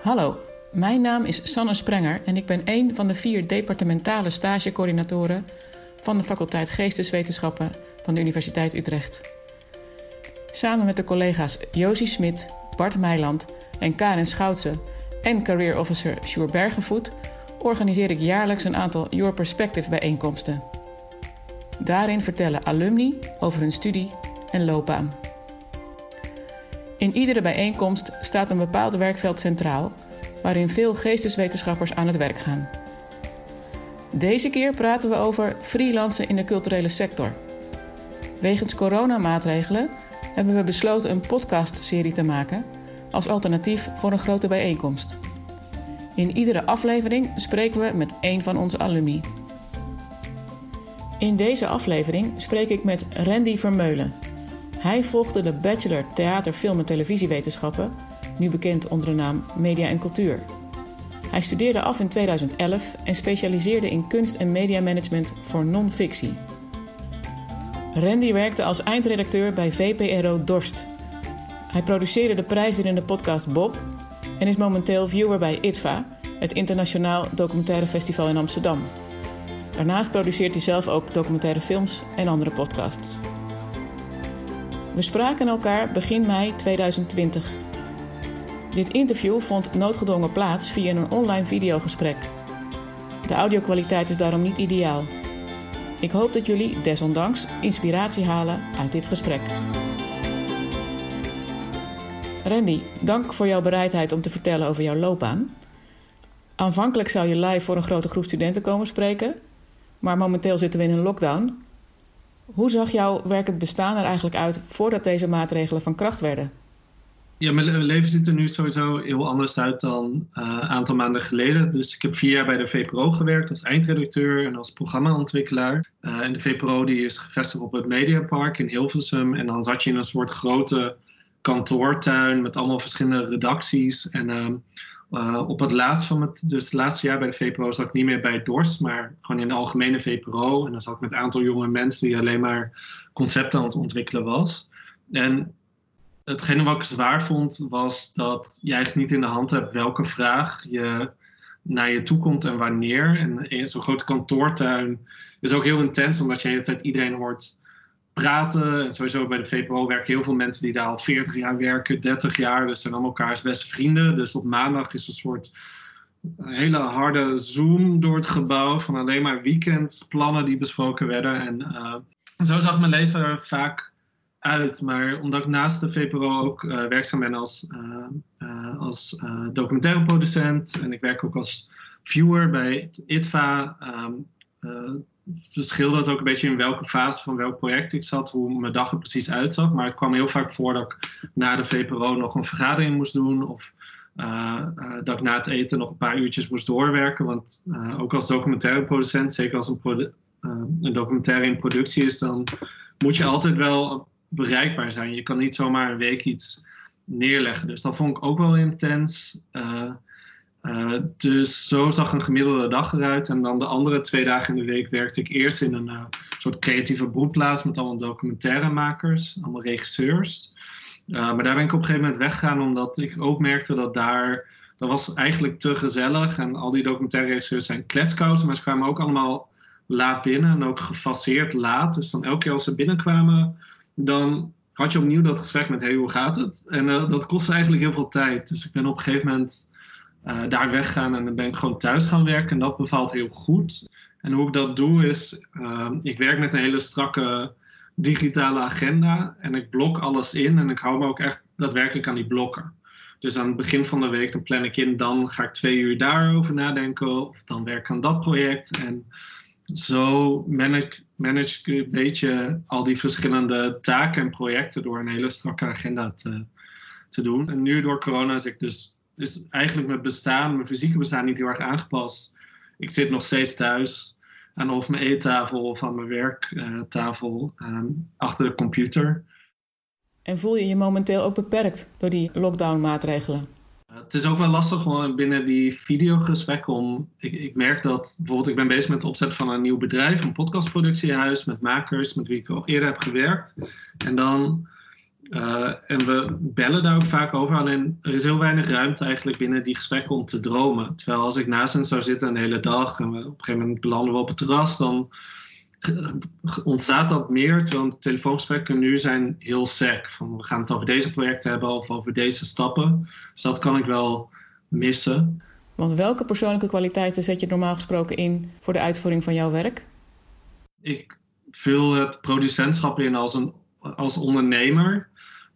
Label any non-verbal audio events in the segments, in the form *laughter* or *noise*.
Hallo, mijn naam is Sanne Sprenger en ik ben een van de vier departementale stagecoördinatoren van de faculteit Geesteswetenschappen van de Universiteit Utrecht. Samen met de collega's Josie Smit, Bart Meiland en Karin Schoutse en career officer Sjoerd Bergenvoet organiseer ik jaarlijks een aantal Your Perspective bijeenkomsten. Daarin vertellen alumni over hun studie en loopbaan. In iedere bijeenkomst staat een bepaald werkveld centraal, waarin veel geesteswetenschappers aan het werk gaan. Deze keer praten we over freelancen in de culturele sector. Wegens coronamaatregelen hebben we besloten een podcastserie te maken als alternatief voor een grote bijeenkomst. In iedere aflevering spreken we met één van onze alumni. In deze aflevering spreek ik met Randy Vermeulen. Hij volgde de Bachelor Theater, Film en Televisiewetenschappen, nu bekend onder de naam Media en Cultuur. Hij studeerde af in 2011 en specialiseerde in kunst- en mediamanagement voor non-fictie. Randy werkte als eindredacteur bij VPRO Dorst. Hij produceerde de prijswinnende podcast Bob en is momenteel viewer bij ITVA, het Internationaal Documentaire Festival in Amsterdam. Daarnaast produceert hij zelf ook documentaire films en andere podcasts. We spraken elkaar begin mei 2020. Dit interview vond noodgedwongen plaats via een online videogesprek. De audiokwaliteit is daarom niet ideaal. Ik hoop dat jullie desondanks inspiratie halen uit dit gesprek. Randy, dank voor jouw bereidheid om te vertellen over jouw loopbaan. Aanvankelijk zou je live voor een grote groep studenten komen spreken, maar momenteel zitten we in een lockdown. Hoe zag jouw werkend bestaan er eigenlijk uit voordat deze maatregelen van kracht werden? Ja, mijn leven ziet er nu sowieso heel anders uit dan een uh, aantal maanden geleden. Dus ik heb vier jaar bij de VPRO gewerkt als eindredacteur en als programmaontwikkelaar. Uh, en de VPRO die is gevestigd op het Mediapark in Hilversum. En dan zat je in een soort grote kantoortuin met allemaal verschillende redacties. En uh, op het laatst van het, dus het laatste jaar bij de VPRO zat ik niet meer bij Dorst, maar gewoon in de algemene VPRO. En dan zat ik met een aantal jonge mensen die alleen maar concepten aan het ontwikkelen was. En hetgene wat ik zwaar vond, was dat je eigenlijk niet in de hand hebt welke vraag je naar je toe komt en wanneer. En zo'n grote kantoortuin is ook heel intens, omdat je de hele tijd iedereen hoort praten. En sowieso bij de VPRO werken heel veel mensen die daar al 40 jaar werken, 30 jaar. Dus zijn allemaal elkaars beste vrienden. Dus op maandag is een soort hele harde zoom door het gebouw van alleen maar weekendplannen die besproken werden. En uh, zo zag mijn leven vaak uit. Maar omdat ik naast de VPRO ook uh, werkzaam ben als, uh, als documentaire producent en ik werk ook als viewer bij ITVA, um, verschilde het ook een beetje in welke fase van welk project ik zat, hoe mijn dag er precies uitzag. Maar het kwam heel vaak voor dat ik na de VPRO nog een vergadering moest doen of uh, uh, dat ik na het eten nog een paar uurtjes moest doorwerken. Want uh, ook als documentaire producent, zeker als een, een documentaire in productie is, dan moet je altijd wel bereikbaar zijn. Je kan niet zomaar een week iets neerleggen. Dus dat vond ik ook wel intens. Uh, dus zo zag een gemiddelde dag eruit. En dan de andere twee dagen in de week werkte ik eerst in een uh, soort creatieve broedplaats met allemaal documentairemakers, allemaal regisseurs. Uh, maar daar ben ik op een gegeven moment weggegaan omdat ik ook merkte dat daar, dat was eigenlijk te gezellig. En al die documentaire regisseurs zijn kletskousen, maar ze kwamen ook allemaal laat binnen en ook gefaseerd laat. Dus dan elke keer als ze binnenkwamen, dan had je opnieuw dat gesprek met hey, hoe gaat het? En dat kostte eigenlijk heel veel tijd. Dus ik ben op een gegeven moment daar weggaan en dan ben ik gewoon thuis gaan werken. En dat bevalt heel goed. En hoe ik dat doe is, uh, ik werk met een hele strakke digitale agenda. En ik blok alles in en ik hou me ook echt daadwerkelijk aan die blokken. Dus aan het begin van de week dan plan ik in, dan ga ik twee uur daarover nadenken. Of dan werk ik aan dat project. En zo manage, manage ik een beetje al die verschillende taken en projecten door een hele strakke agenda te, te doen. En nu door corona is ik dus dus eigenlijk mijn bestaan, mijn fysieke bestaan niet heel erg aangepast. Ik zit nog steeds thuis aan of mijn eettafel of aan mijn werktafel uh, achter de computer. En voel je je momenteel ook beperkt door die lockdown-maatregelen? Uh, het is ook wel lastig gewoon binnen die videogesprekken om. Ik, ik, merk dat bijvoorbeeld, ik ben bezig met het opzetten van een nieuw bedrijf, een podcastproductiehuis met makers met wie ik al eerder heb gewerkt. En dan Uh, en we bellen daar ook vaak over. Alleen er is heel weinig ruimte eigenlijk binnen die gesprekken om te dromen. Terwijl als ik naast hen zou zitten een hele dag en we, op een gegeven moment belanden we op het terras, dan ontstaat dat meer. Terwijl telefoongesprekken nu zijn heel sec. Van we gaan het over deze projecten hebben of over deze stappen. Dus dat kan ik wel missen. Want welke persoonlijke kwaliteiten zet je normaal gesproken in voor de uitvoering van jouw werk? Ik vul het producentschap in als, een, als ondernemer.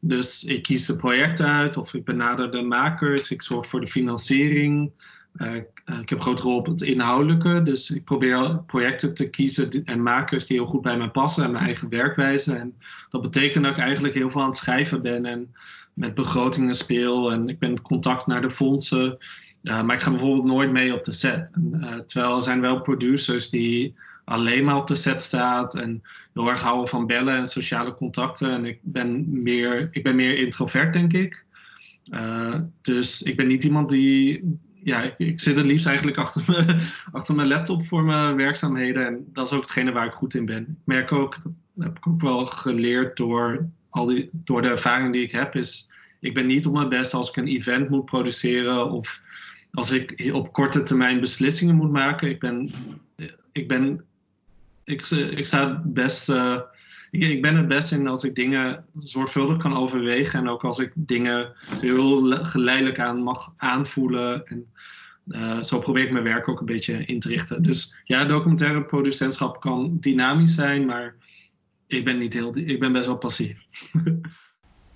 Dus ik kies de projecten uit of ik benader de makers, ik zorg voor de financiering. Uh, ik heb een grote rol op het inhoudelijke, dus ik probeer projecten te kiezen en makers die heel goed bij mij passen en mijn eigen werkwijze. En dat betekent dat ik eigenlijk heel veel aan het schrijven ben en met begrotingen speel en ik ben in contact naar de fondsen. Uh, maar ik ga bijvoorbeeld nooit mee op de set. En, terwijl er zijn wel producers die alleen maar op de set staat en heel erg houden van bellen en sociale contacten. En ik ben meer, ik ben meer introvert, denk ik. Uh, dus ik ben niet iemand die. Ja, ik, ik, zit het liefst eigenlijk achter, me, *laughs* achter mijn laptop voor mijn werkzaamheden. En dat is ook hetgene waar ik goed in ben. Ik merk ook, dat heb ik ook wel geleerd door, al die, door de ervaring die ik heb, is ik ben niet op mijn best als ik een event moet produceren of als ik op korte termijn beslissingen moet maken. Ik ben, ik ben ik, ik sta best. Uh, ik, ik, ben het best in als ik dingen zorgvuldig kan overwegen. En ook als ik dingen heel geleidelijk aan mag aanvoelen. En uh, zo probeer ik mijn werk ook een beetje in te richten. Dus ja, documentaire producentschap kan dynamisch zijn, maar ik ben, niet heel, ik ben best wel passief. *laughs*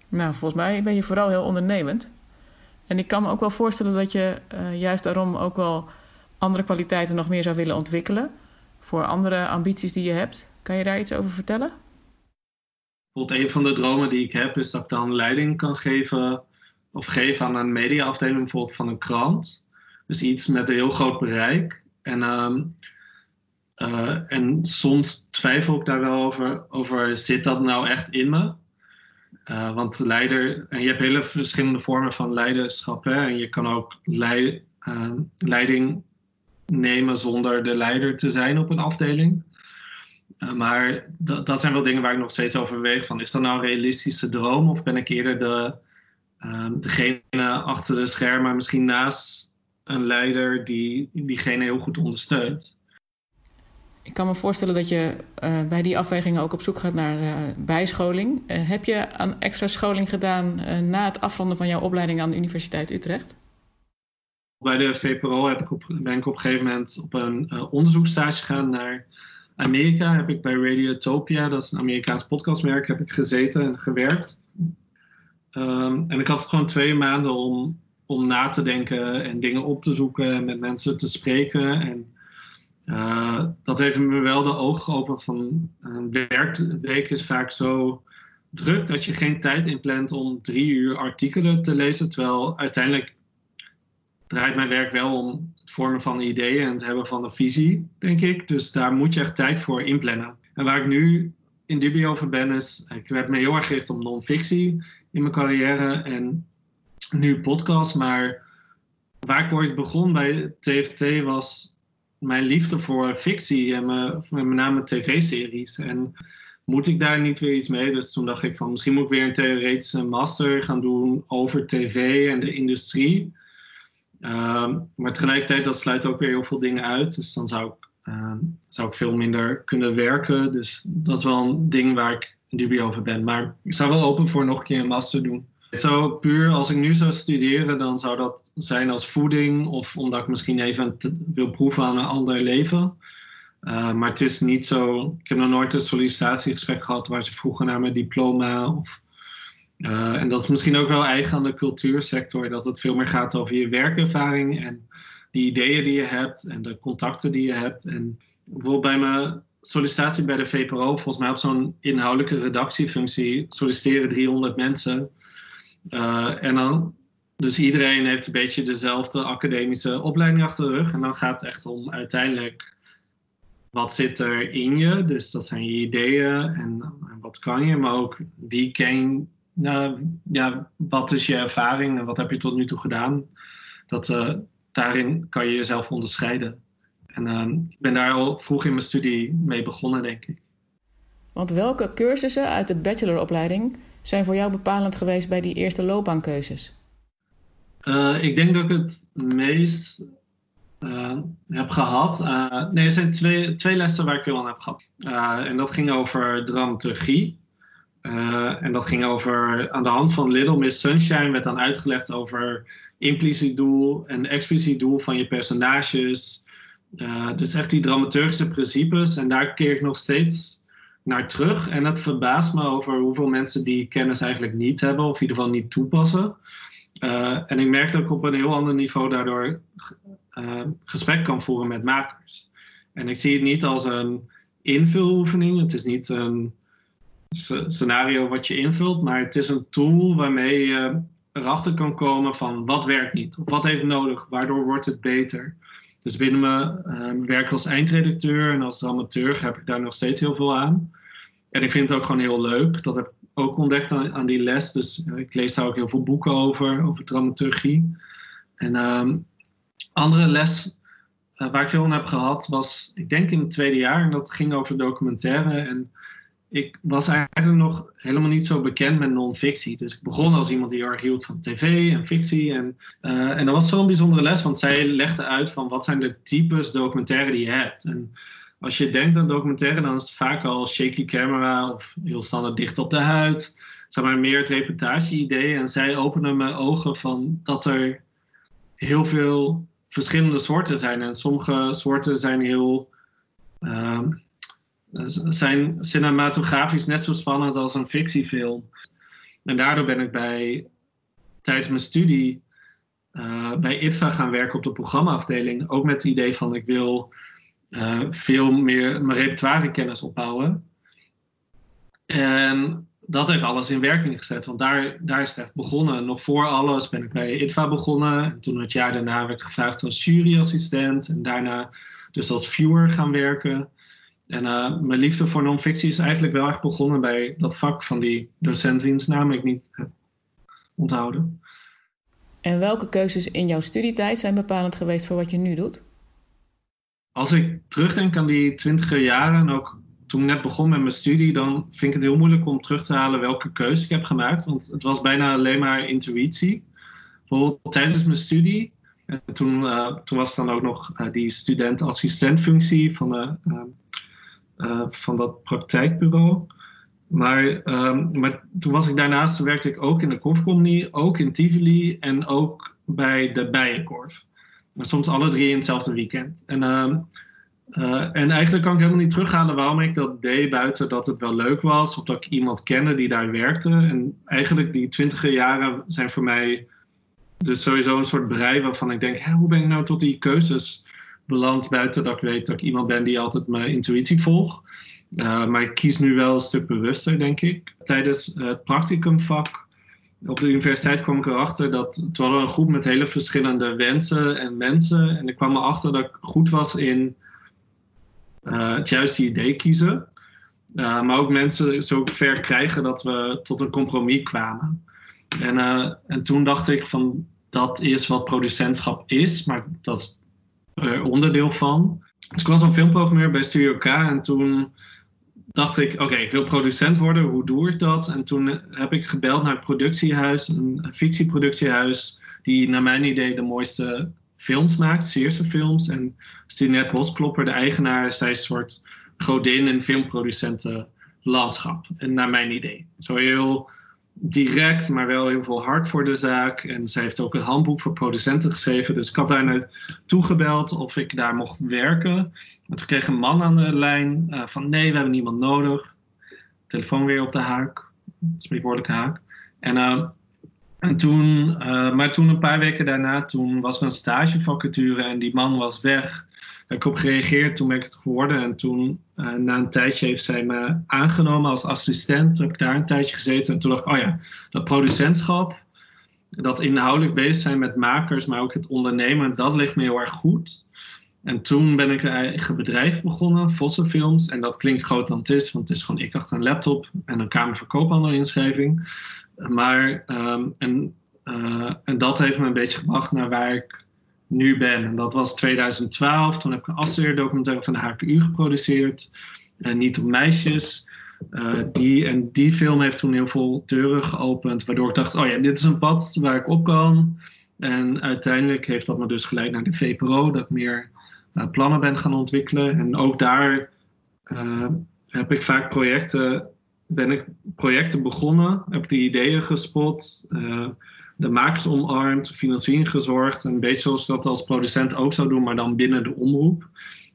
nou, volgens mij ben je vooral heel ondernemend. En ik kan me ook wel voorstellen dat je juist daarom ook wel andere kwaliteiten nog meer zou willen ontwikkelen voor andere ambities die je hebt. Kan je daar iets over vertellen? Bijvoorbeeld een van de dromen die ik heb is dat ik dan leiding kan geven of geven aan een mediaafdeling bijvoorbeeld van een krant. Dus iets met een heel groot bereik. En, uh, en soms twijfel ik daar wel over, zit dat nou echt in me? Uh, want leider, en je hebt hele verschillende vormen van leiderschap. Hè? En je kan ook ehm, leiding nemen zonder de leider te zijn op een afdeling. Uh, maar dat zijn wel dingen waar ik nog steeds over weeg. Van, is dat nou een realistische droom? Of ben ik eerder de, uh, degene achter de schermen, misschien naast een leider die diegene heel goed ondersteunt? Ik kan me voorstellen dat je uh, bij die afwegingen ook op zoek gaat naar uh, bijscholing. Heb je aan extra scholing gedaan na het afronden van jouw opleiding aan de Universiteit Utrecht? Bij de VPRO heb ik op, ben ik op een gegeven moment op een uh, onderzoeksstage gegaan naar Amerika. Heb ik bij Radiotopia, dat is een Amerikaans podcastmerk, heb ik gezeten en gewerkt. Um, en ik had gewoon twee maanden om, om na te denken en dingen op te zoeken en met mensen te spreken. En uh, dat heeft me wel de ogen geopend van een werkweek is vaak zo druk dat je geen tijd inplant om drie uur artikelen te lezen. Terwijl uiteindelijk draait mijn werk wel om het vormen van ideeën en het hebben van een visie, denk ik. Dus daar moet je echt tijd voor inplannen. En waar ik nu in dubio over ben, is ik heb me heel erg gericht op non-fictie in mijn carrière en nu podcast. Maar waar ik ooit begon bij TFT was mijn liefde voor fictie en met name tv-series. En moet ik daar niet weer iets mee? Dus toen dacht ik van misschien moet ik weer een theoretische master gaan doen over tv en de industrie. Um, maar tegelijkertijd, dat sluit ook weer heel veel dingen uit. Dus dan zou ik, uh, zou ik veel minder kunnen werken. Dus dat is wel een ding waar ik dubie over ben. Maar ik zou wel open voor nog een keer een master doen. Zo puur, als ik nu zou studeren, dan zou dat zijn als voeding. Of omdat ik misschien even wil proeven aan een ander leven. Uh, maar het is niet zo. Ik heb nog nooit een sollicitatiegesprek gehad waar ze vroegen naar mijn diploma. Of uh, en dat is misschien ook wel eigen aan de cultuursector, dat het veel meer gaat over je werkervaring en die ideeën die je hebt en de contacten die je hebt. En bijvoorbeeld bij mijn sollicitatie bij de VPRO, volgens mij op zo'n inhoudelijke redactiefunctie, solliciteren 300 mensen. Uh, en dan, dus iedereen heeft een beetje dezelfde academische opleiding achter de rug. En dan gaat het echt om uiteindelijk wat zit er in je. Dus dat zijn je ideeën en, en wat kan je, maar ook wie ken nou, ja, wat is je ervaring en wat heb je tot nu toe gedaan? Dat, uh, daarin kan je jezelf onderscheiden. En uh, ik ben daar al vroeg in mijn studie mee begonnen, denk ik. Want welke cursussen uit de bacheloropleiding zijn voor jou bepalend geweest bij die eerste loopbaankeuzes? Uh, ik denk dat ik het meest uh, heb gehad. Uh, nee, er zijn twee, twee lessen waar ik veel aan heb gehad. en dat ging over dramaturgie. En dat ging over, aan de hand van Little Miss Sunshine werd dan uitgelegd over impliciet doel en expliciet doel van je personages. dus echt die dramaturgische principes. En daar keer ik nog steeds naar terug. En het verbaast me over hoeveel mensen die kennis eigenlijk niet hebben, of in ieder geval niet toepassen. Uh, en ik merk dat ik op een heel ander niveau daardoor gesprek kan voeren met makers. En ik zie het niet als een invuloefening. Het is niet een scenario wat je invult, maar het is een tool waarmee je erachter kan komen van wat werkt niet, of wat heeft nodig, waardoor wordt het beter. Dus binnen mijn uh, werk als eindredacteur en als dramateur heb ik daar nog steeds heel veel aan. En ik vind het ook gewoon heel leuk. Dat heb ik ook ontdekt aan, die les. Dus ik lees daar ook heel veel boeken over, over dramaturgie. En um, andere les uh, waar ik veel aan heb gehad was, ik denk in het tweede jaar, en dat ging over documentaire. En ik was eigenlijk nog helemaal niet zo bekend met non-fictie. Dus ik begon als iemand die erg hield van tv en fictie. En, uh, en dat was zo'n bijzondere les, want zij legde uit van wat zijn de types documentaire die je hebt. En als je denkt aan documentaire, dan is het vaak al shaky camera of heel standaard dicht op de huid. Zeg maar meer het reportage-idee. En zij openen mijn ogen van dat er heel veel verschillende soorten zijn. En sommige soorten zijn heel. Uh, zijn cinematografisch net zo spannend als een fictiefilm. En daardoor ben ik bij, tijdens mijn studie uh, bij ITVA gaan werken op de programmaafdeling. Ook met het idee van ik wil uh, veel meer mijn repertoire kennis opbouwen. En dat heeft alles in werking gezet, want daar, daar is het echt begonnen. Nog voor alles ben ik bij ITVA begonnen. En toen het jaar daarna werd ik gevraagd als juryassistent. En daarna dus als viewer gaan werken. En uh, mijn liefde voor non-fictie is eigenlijk wel echt begonnen bij dat vak van die docent wiens naam ik niet heb onthouden. En welke keuzes in jouw studietijd zijn bepalend geweest voor wat je nu doet? als ik terugdenk aan die twintiger jaren en ook toen ik net begon met mijn studie, dan vind ik het heel moeilijk om terug te halen welke keuze ik heb gemaakt. Want het was bijna alleen maar intuïtie. Bijvoorbeeld tijdens mijn studie. En toen, uh, toen was dan ook nog uh, die student-assistentfunctie van, de, uh, van dat praktijkbureau. Maar, maar toen was ik daarnaast, werkte ik ook in de Korfcompany, ook in Tivoli en ook bij de Bijenkorf soms alle drie in hetzelfde weekend. En, uh, uh, en eigenlijk kan ik helemaal niet terughalen waarom ik dat deed, buiten dat het wel leuk was, of dat ik iemand kende die daar werkte. En eigenlijk die twintiger jaren zijn voor mij dus sowieso een soort brei waarvan ik denk, hoe ben ik nou tot die keuzes beland, buiten dat ik weet dat ik iemand ben die altijd mijn intuïtie volgt. Uh, maar ik kies nu wel een stuk bewuster, denk ik. Tijdens het practicumvak op de universiteit kwam ik erachter dat het was een groep met hele verschillende wensen en mensen. En ik kwam erachter dat ik goed was in uh, het juiste idee kiezen. Uh, maar ook mensen zo ver krijgen dat we tot een compromis kwamen. En, en toen dacht ik van dat is wat producentschap is, maar dat is onderdeel van. Dus ik was een filmprogrammeur bij Studio K en toen dacht ik, oké, ik wil producent worden, hoe doe ik dat? En toen heb ik gebeld naar het productiehuis, een fictieproductiehuis, die naar mijn idee de mooiste films maakt, Seerse films. En Stinette Bosklopper, de eigenaar, zij is een soort godin in filmproducentenlandschap. En naar mijn idee. Zo heel direct, maar wel heel veel hart voor de zaak. En zij heeft ook een handboek voor producenten geschreven. Dus ik had daar naartoe gebeld of ik daar mocht werken. Maar toen kreeg een man aan de lijn uh, van nee, we hebben niemand nodig. Telefoon weer op de haak, spreekwoordelijke haak. En, uh, en toen, uh, maar toen een paar weken daarna, toen was er een stagevacature en die man was weg heb ik op gereageerd, toen ben ik het geworden. En toen, uh, na een tijdje, heeft zij me aangenomen als assistent. Toen heb ik daar een tijdje gezeten. En toen dacht ik, oh ja, dat producentschap, dat inhoudelijk bezig zijn met makers, maar ook het ondernemen, dat ligt me heel erg goed. En toen ben ik een eigen bedrijf begonnen, Vossen Films. En dat klinkt groot dan het is, want het is gewoon ik achter een laptop en een kamer inschrijving. Maar, um, en, uh, en dat heeft me een beetje gebracht naar waar ik nu ben. En dat was 2012. Toen heb ik een afstudeerdocumentaire van de HKU geproduceerd. Uh, niet op meisjes. die, en die film heeft toen heel veel deuren geopend, waardoor ik dacht, oh ja, dit is een pad waar ik op kan. En uiteindelijk heeft dat me dus geleid naar de VPRO, dat ik meer plannen ben gaan ontwikkelen. En ook daar heb ik vaak projecten, ben ik projecten begonnen, heb die ideeën gespot, uh, de makers omarmd, financiering gezorgd. Een beetje zoals dat als producent ook zou doen, maar dan binnen de omroep.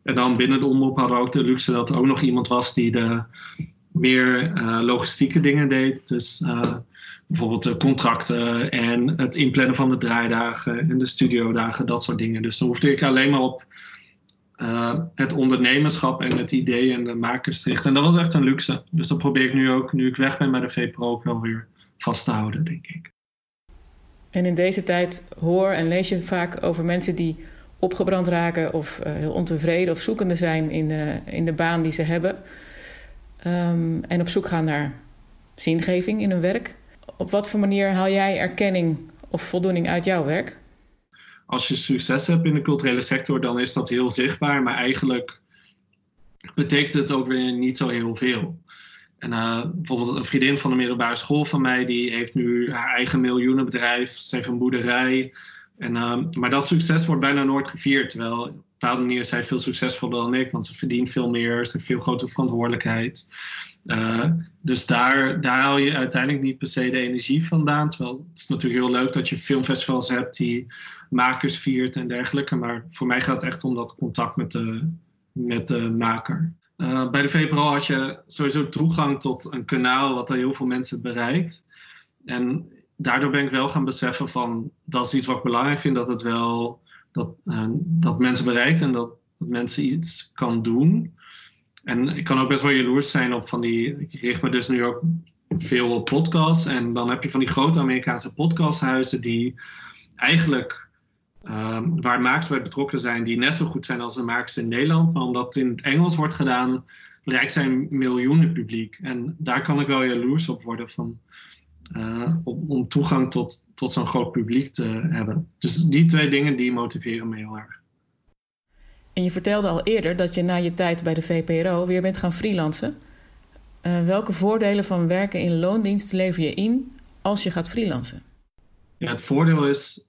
En dan binnen de omroep hadden we ook de luxe dat er ook nog iemand was die de meer uh, logistieke dingen deed. Dus uh, bijvoorbeeld de contracten en het inplannen van de draaidagen en de studiodagen, dat soort dingen. Dus dan hoefde ik alleen maar op uh, het ondernemerschap en het idee en de makers te richten. En dat was echt een luxe. Dus dat probeer ik nu ook, nu ik weg ben bij de VPRO, ook wel weer vast te houden, denk ik. En in deze tijd hoor en lees je vaak over mensen die opgebrand raken of uh, heel ontevreden of zoekende zijn in de, in de baan die ze hebben. Um, en op zoek gaan naar zingeving in hun werk. Op wat voor manier haal jij erkenning of voldoening uit jouw werk? als je succes hebt in de culturele sector, dan is dat heel zichtbaar. Maar eigenlijk betekent het ook weer niet zo heel veel. En uh, bijvoorbeeld een vriendin van de middelbare school van mij, die heeft nu haar eigen miljoenenbedrijf. Ze heeft een boerderij. En, uh, maar dat succes wordt bijna nooit gevierd. Terwijl op een bepaalde manier is zij veel succesvoller dan ik, want ze verdient veel meer, ze heeft veel grotere verantwoordelijkheid. Uh, dus daar, daar haal je uiteindelijk niet per se de energie vandaan. Terwijl het is natuurlijk heel leuk dat je filmfestivals hebt die makers viert en dergelijke. Maar voor mij gaat het echt om dat contact met de, met de maker. Uh, bij de VPRO had je sowieso toegang tot een kanaal wat er heel veel mensen bereikt. En daardoor ben ik wel gaan beseffen van dat is iets wat ik belangrijk vind, dat het wel dat, uh, dat mensen bereikt en dat, dat mensen iets kan doen. En ik kan ook best wel jaloers zijn op van die. Ik richt me dus nu ook veel op podcasts. En dan heb je van die grote Amerikaanse podcasthuizen die eigenlijk. Um, waar makers bij betrokken zijn, die net zo goed zijn als de makers in Nederland. Maar omdat het in het Engels wordt gedaan, bereikt zijn miljoenen publiek. En daar kan ik wel jaloers op worden van. Uh, om, om, toegang tot, tot zo'n groot publiek te hebben. Dus die twee dingen die motiveren me heel erg. En je vertelde al eerder dat je na je tijd bij de VPRO weer bent gaan freelancen. Uh, welke voordelen van werken in loondienst lever je in als je gaat freelancen? Ja, het voordeel is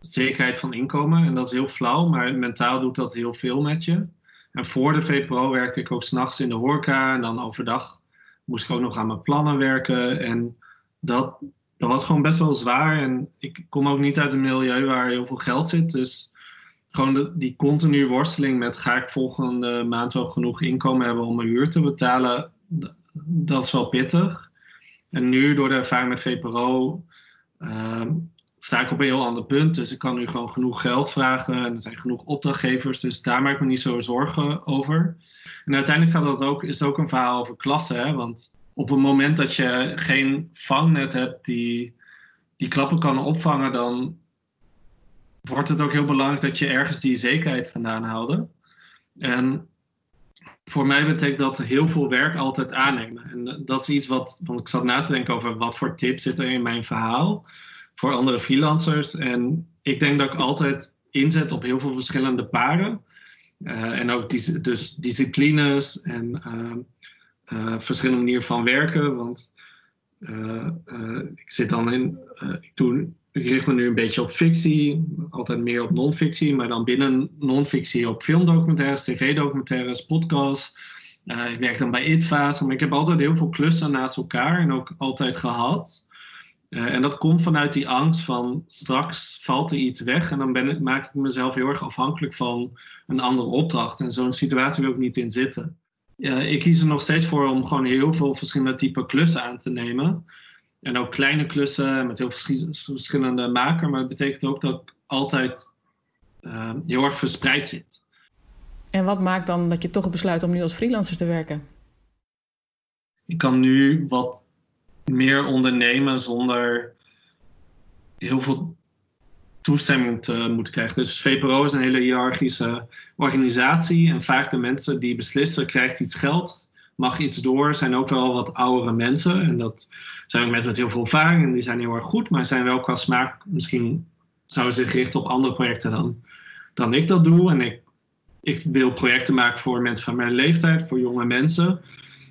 zekerheid van inkomen. En dat is heel flauw, maar mentaal doet dat heel veel met je. En voor de VPRO werkte ik ook s'nachts in de horeca. En dan overdag moest ik ook nog aan mijn plannen werken. En dat, dat was gewoon best wel zwaar. En ik kom ook niet uit een milieu waar heel veel geld zit. Dus gewoon die continue worsteling met ga ik volgende maand wel genoeg inkomen hebben om mijn huur te betalen, dat is wel pittig. En nu door de ervaring met VPRO uh, sta ik op een heel ander punt. Dus ik kan nu gewoon genoeg geld vragen en er zijn genoeg opdrachtgevers. Dus daar maak ik me niet zo zorgen over. En uiteindelijk gaat dat ook, is het ook een verhaal over klasse. Hè? Want op het moment dat je geen vangnet hebt die die klappen kan opvangen, dan wordt het ook heel belangrijk dat je ergens die zekerheid vandaan houdt. En voor mij betekent dat heel veel werk altijd aannemen. En dat is iets wat, want ik zat na te denken over wat voor tips zit er in mijn verhaal voor andere freelancers. En ik denk dat ik altijd inzet op heel veel verschillende paren. Uh, en ook die, dus disciplines en uh, uh, verschillende manieren van werken. Want ik zit dan in, ik doe richt me nu een beetje op fictie, altijd meer op non-fictie, maar dan binnen non-fictie op filmdocumentaires, tv-documentaires, podcasts. Ik werk dan bij ITVA's, maar ik heb altijd heel veel klussen naast elkaar en ook altijd gehad. Uh, en dat komt vanuit die angst van straks valt er iets weg en dan ben ik, maak ik mezelf heel erg afhankelijk van een andere opdracht. En zo'n situatie wil ik niet in zitten. Uh, ik kies er nog steeds voor om gewoon heel veel verschillende type klussen aan te nemen. En ook kleine klussen met heel verschillende makers. Maar het betekent ook dat ik altijd uh, heel erg verspreid zit. En wat maakt dan dat je toch besluit om nu als freelancer te werken? Ik kan nu wat meer ondernemen zonder heel veel toestemming te moeten krijgen. Dus VPRO is een hele hiërarchische organisatie. En vaak de mensen die beslissen, krijgt iets geld mag iets door, zijn ook wel wat oudere mensen. En dat zijn ook mensen met heel veel ervaring en die zijn heel erg goed, maar zijn wel qua smaak misschien zouden zich richten op andere projecten dan, dan ik dat doe. En ik, ik wil projecten maken voor mensen van mijn leeftijd, voor jonge mensen.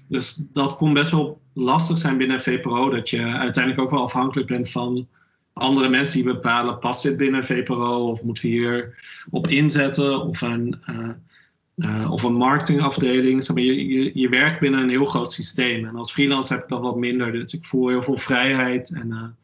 Dus dat kon best wel lastig zijn binnen VPRO, dat je uiteindelijk ook wel afhankelijk bent van andere mensen die bepalen, past dit binnen VPRO of moeten we hier op inzetten of een, uh, uh, of een marketingafdeling. je, je, je, werkt binnen een heel groot systeem en als freelancer heb ik dat wat minder, dus ik voel heel veel vrijheid en,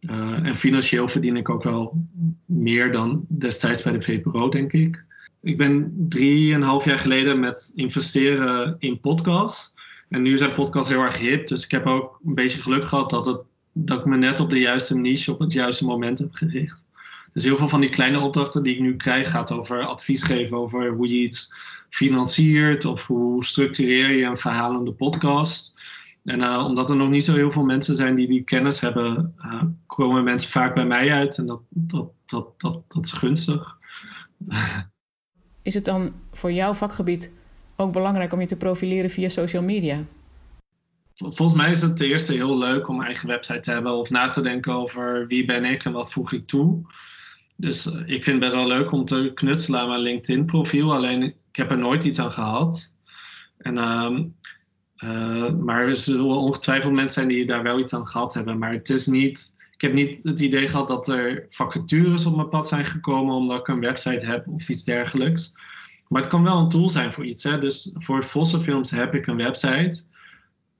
uh, en financieel verdien ik ook wel meer dan destijds bij de VPRO, denk ik. Ik ben drieënhalf jaar geleden met investeren in podcasts. En nu zijn podcasts heel erg hip, dus ik heb ook een beetje geluk gehad dat het dat ik me net op de juiste niche op het juiste moment heb gericht. Dus heel veel van die kleine opdrachten die ik nu krijg gaat over advies geven over hoe je iets financiert of hoe structureer je een verhalende podcast. En uh, omdat er nog niet zo heel veel mensen zijn die die kennis hebben, uh, komen mensen vaak bij mij uit en dat, dat, dat, dat, dat is gunstig. Is het dan voor jouw vakgebied ook belangrijk om je te profileren via social media? Volgens mij is het ten eerste heel leuk om een eigen website te hebben of na te denken over wie ben ik en wat voeg ik toe. Dus eh, ik vind het best wel leuk om te knutselen aan mijn LinkedIn profiel, alleen ik heb er nooit iets aan gehad. En, uh, maar er zullen ongetwijfeld mensen zijn die daar wel iets aan gehad hebben. Maar het is niet, ik heb niet het idee gehad dat er vacatures op mijn pad zijn gekomen omdat ik een website heb of iets dergelijks. Maar het kan wel een tool zijn voor iets. Hè? Dus voor Vossenfilms heb ik een website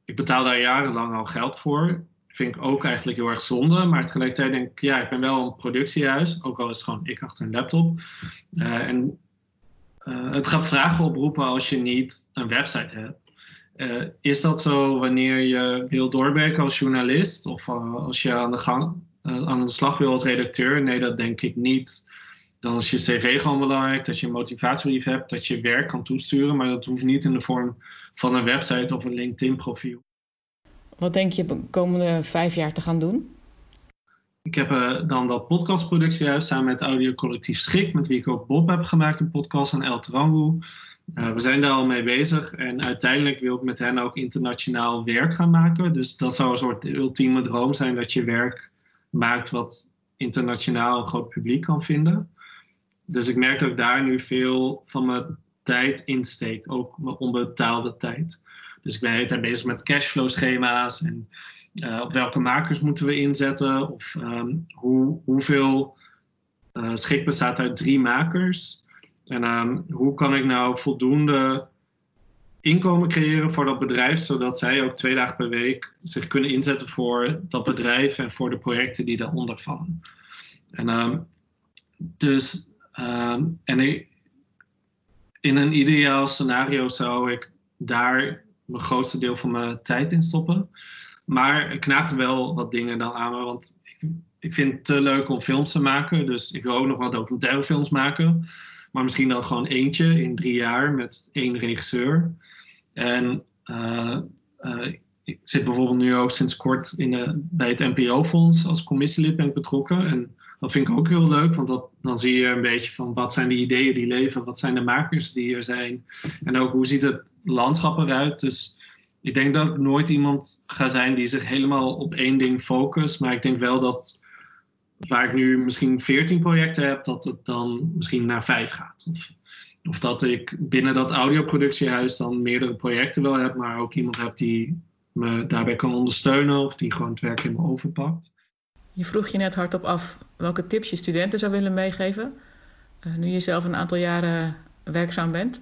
ik betaal daar jarenlang al geld voor. Vind ik ook eigenlijk heel erg zonde. Maar tegelijkertijd denk ik, ja, ik ben wel een productiehuis. Ook al is het gewoon ik achter een laptop. Uh, en uh, het gaat vragen oproepen als je niet een website hebt. Uh, is dat zo wanneer je wil doorwerken als journalist? Of als je aan de, gang, aan de slag wil als redacteur? Nee, dat denk ik niet. Dan is je cv gewoon belangrijk, dat je een motivatiebrief hebt, dat je werk kan toesturen, maar dat hoeft niet in de vorm van een website of een LinkedIn-profiel. Wat denk je de komende vijf jaar te gaan doen? Ik heb uh, dan dat podcastproductiehuis samen met audiocollectief Schik, met wie ik ook Bob heb gemaakt, een podcast en El Trango. Uh, we zijn daar al mee bezig en uiteindelijk wil ik met hen ook internationaal werk gaan maken. Dus dat zou een soort ultieme droom zijn dat je werk maakt wat internationaal een groot publiek kan vinden. Dus ik merk dat ik daar nu veel van mijn tijd insteek, ook mijn onbetaalde tijd. Dus ik ben de hele tijd bezig met cashflow schema's en uh, op welke makers moeten we inzetten of um, hoe, hoeveel uh, schik bestaat uit drie makers. En um, hoe kan ik nou voldoende inkomen creëren voor dat bedrijf, zodat zij ook twee dagen per week zich kunnen inzetten voor dat bedrijf en voor de projecten die daaronder vallen. En um, dus Um, en in een ideaal scenario zou ik daar mijn grootste deel van mijn tijd in stoppen. Maar ik knaagt wel wat dingen dan aan me, want ik, ik vind het te leuk om films te maken. Dus ik wil ook nog wat documentaire films maken. Maar misschien dan gewoon eentje in drie jaar met één regisseur. En uh, uh, ik zit bijvoorbeeld nu ook sinds kort in bij het NPO-fonds als commissielid ben ik betrokken. En dat vind ik ook heel leuk, want dan zie je een beetje van wat zijn de ideeën die leven, wat zijn de makers die er zijn en ook hoe ziet het landschap eruit. Dus ik denk dat ik nooit iemand ga zijn die zich helemaal op één ding focust, maar ik denk wel dat waar ik nu misschien 14 projecten heb, dat het dan misschien naar vijf gaat. Of, of dat ik binnen dat audioproductiehuis dan meerdere projecten wel heb, maar ook iemand heb die me daarbij kan ondersteunen of die gewoon het werk in me overpakt. Je vroeg je net hardop af welke tips je studenten zou willen meegeven, uh, nu je zelf een aantal jaren werkzaam bent.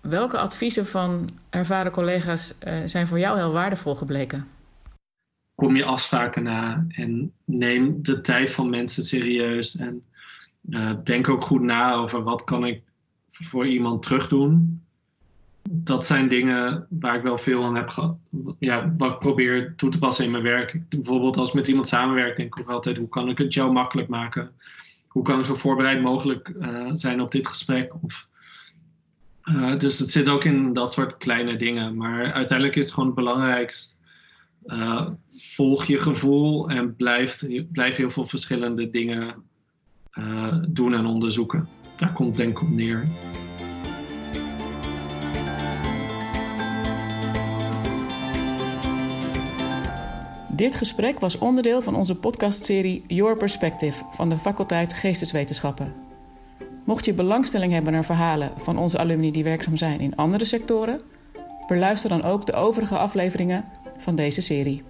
Welke adviezen van ervaren collega's uh, zijn voor jou heel waardevol gebleken? Kom je afspraken na en neem de tijd van mensen serieus. En uh, denk ook goed na over wat kan ik voor iemand terugdoen dat zijn dingen waar ik wel veel aan heb gehad. Ja, wat ik probeer toe te passen in mijn werk. Bijvoorbeeld als ik met iemand samenwerk, denk ik ook altijd: hoe kan ik het jou makkelijk maken? Hoe kan ik zo voorbereid mogelijk uh, zijn op dit gesprek? Of, uh, dus het zit ook in dat soort kleine dingen. Maar uiteindelijk is het gewoon het belangrijkst. Uh, volg je gevoel en blijf, blijf heel veel verschillende dingen doen en onderzoeken. Daar komt denk ik op neer. Dit gesprek was onderdeel van onze podcastserie Your Perspective van de faculteit Geesteswetenschappen. Mocht je belangstelling hebben naar verhalen van onze alumni die werkzaam zijn in andere sectoren, Beluister dan ook de overige afleveringen van deze serie.